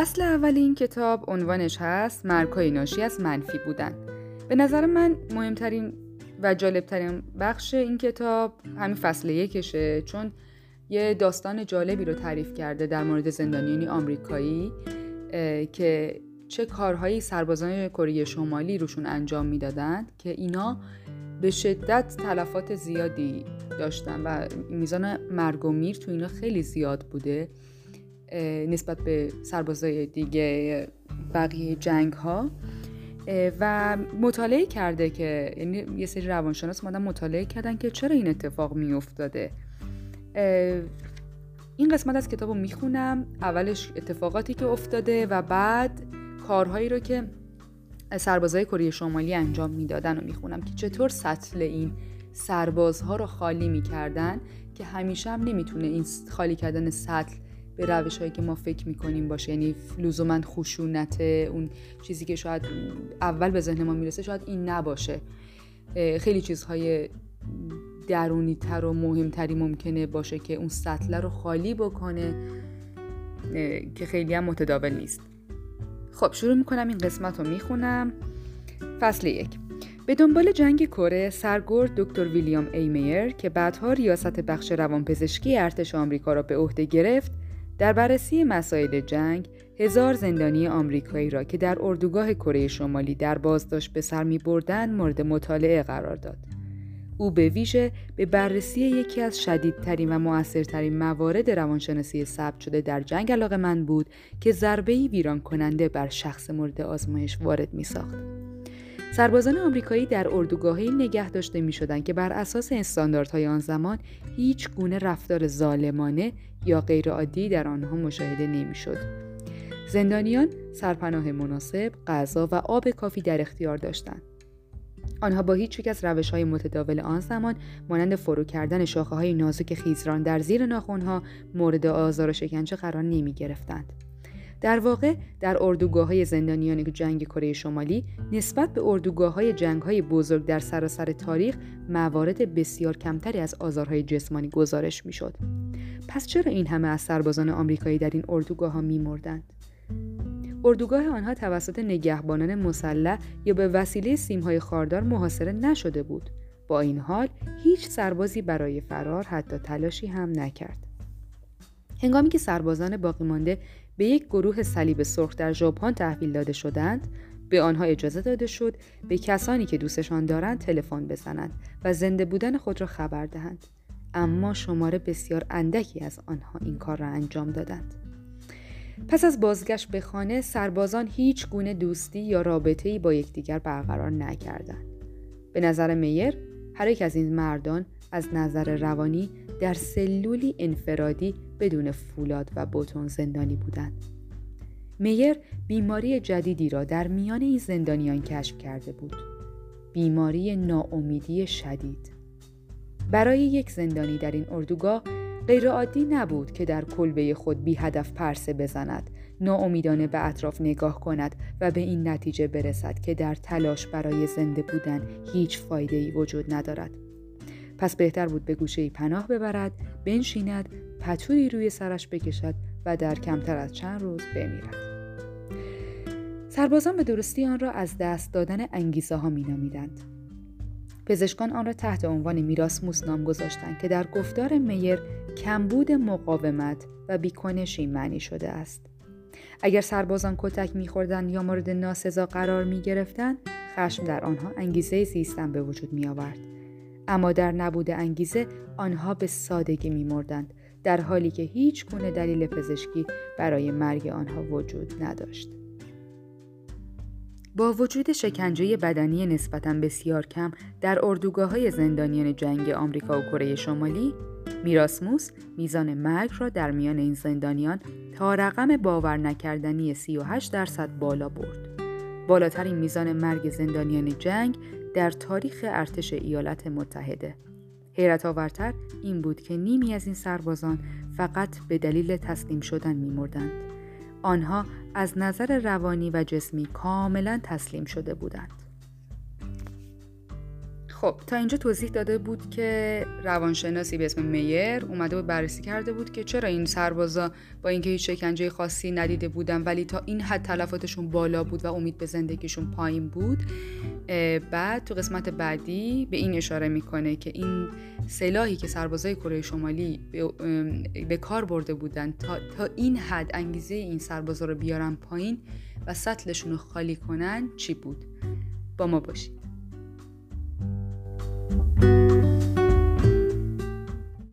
فصل اول این کتاب عنوانش هست مرکای ناشی از منفی بودن. به نظر من مهمترین و جالبترین بخش این کتاب همین فصل یکشه چون یه داستان جالبی رو تعریف کرده در مورد زندانیانی آمریکایی که چه کارهایی سربازان کره شمالی روشون انجام می‌دادند که اینا به شدت تلفات زیادی داشتن و میزان مرگ و میر تو اینا خیلی زیاد بوده. نسبت به سربازای دیگه بقیه جنگ ها و مطالعه کرده که یعنی یه سری روانشناس مادم مطالعه کردن که چرا این اتفاق میافتاده. این قسمت از کتاب رو می‌خونم. اولش اتفاقاتی که افتاده و بعد کارهایی رو که سربازای کره شمالی انجام می‌دادن و می‌خونم که چطور سطل این سربازها رو خالی می‌کردن که همیشه هم نمی‌تونه این خالی کردن سطل به روش هایی که ما فکر می‌کنیم باشه. یعنی لزوما خشونت اون چیزی که شاید اول به ذهن ما می‌رسه شاید این نباشه. خیلی چیزهای درونی تر و مهمتری ممکنه باشه که اون سطل رو خالی بکنه که خیلی هم متداول نیست. خب شروع می‌کنم. این قسمت رو می‌خونم. فصل یک. به دنبال جنگ کره سرگرد دکتر ویلیام ایمیر که بعدها ریاست بخش روانپزشکی ارتش آمریکا را به عهده گرفت در بررسی مسائل جنگ هزار زندانی آمریکایی را که در اردوگاه کره شمالی در بازداشت به سر می بردن مورد مطالعه قرار داد. او به ویژه به بررسی یکی از شدیدترین و موثرترین موارد روانشناسی ثبت شده در جنگ علاقه من بود که ضربه‌ای ویران کننده بر شخص مورد آزمایش وارد می ساخت. سربازان آمریکایی در اردوگاهی نگه داشته می شدن که بر اساس استانداردهای آن زمان هیچ گونه رفتار ظالمانه یا غیرعادی در آنها مشاهده نمی شد. زندانیان سرپناه مناسب، غذا و آب کافی در اختیار داشتند. آنها با هیچ یک از روش های متداول آن زمان مانند فرو کردن شاخه های نازک خیزران در زیر ناخونها مورد آزار و شکنجه قرار نمی گرفتند. در واقع در اردوگاه های زندانیان جنگ کره شمالی نسبت به اردوگاه های جنگ های بزرگ در سراسر تاریخ موارد بسیار کمتری از آزارهای جسمانی گزارش می شد. پس چرا این همه از سربازان آمریکایی در این اردوگاه ها می مردند؟ اردوگاه آنها توسط نگهبانان مسلح یا به وسیله سیمهای خاردار محاصره نشده بود. با این حال هیچ سربازی برای فرار حتی تلاشی هم نکرد. هنگامی که سربازان باقی مانده به یک گروه صلیب سرخ در ژاپن تحویل داده شدند. به آنها اجازه داده شد به کسانی که دوستشان دارند تلفن بزنند و زنده بودن خود را خبر دهند. اما شماره بسیار اندکی از آنها این کار را انجام دادند. پس از بازگشت به خانه سربازان هیچ گونه دوستی یا رابطه‌ای با یکدیگر برقرار نکردند. به نظر میر هر یک از این مردان از نظر روانی در سلولی انفرادی بدون فولاد و بوتون زندانی بودند. میر بیماری جدیدی را در میان این زندانیان کشف کرده بود. بیماری ناامیدی شدید. برای یک زندانی در این اردوگاه غیرعادی نبود که در کلبه خود بی هدف پرسه بزند، ناامیدانه به اطراف نگاه کند و به این نتیجه برسد که در تلاش برای زنده بودن هیچ فایده ای وجود ندارد. پس بهتر بود به گوشه پناه ببرد، بنشیند، پتویی روی سرش بکشد و در کمتر از چند روز بمیرد. سربازان به درستی آن را از دست دادن انگیزه ها می نامیدند. پزشکان آن را تحت عنوان میراسموس نام گذاشتند که در گفتار میر کمبود مقاومت و بیکنشی معنی شده است. اگر سربازان کتک میخوردند یا مورد ناسزا قرار می گرفتند، خشم در آنها انگیزه زیستن به وجود می آورد. اما در نبود انگیزه آنها به سادگی میمردند در حالی که هیچ گونه دلیل پزشکی برای مرگ آنها وجود نداشت. با وجود شکنجه بدنی نسبتا بسیار کم در اردوگاه های زندانیان جنگ آمریکا و کره شمالی، میراسموس میزان مرگ را در میان این زندانیان تا رقم باور نکردنی 38 درصد بالا برد. بالاترین میزان مرگ زندانیان جنگ در تاریخ ارتش ایالات متحده. حیرت آورتر این بود که نیمی از این سربازان فقط به دلیل تسلیم شدن میمردند. آنها از نظر روانی و جسمی کاملا تسلیم شده بودند. خب. تا اینجا توضیح داده بود که روانشناسی به اسم میر اومده بود بررسی کرده بود که چرا این سربازا با اینکه هیچ شکنجه خاصی ندیده بودن ولی تا این حد تلفاتشون بالا بود و امید به زندگیشون پایین بود بعد تو قسمت بعدی به این اشاره می‌کنه که این سلاحی که سربازای کره شمالی به کار برده بودن تا, تا این حد انگیزه این سربازا رو بیارن پایین و سطلشون رو خالی کنن چی بود؟ با ما باشید.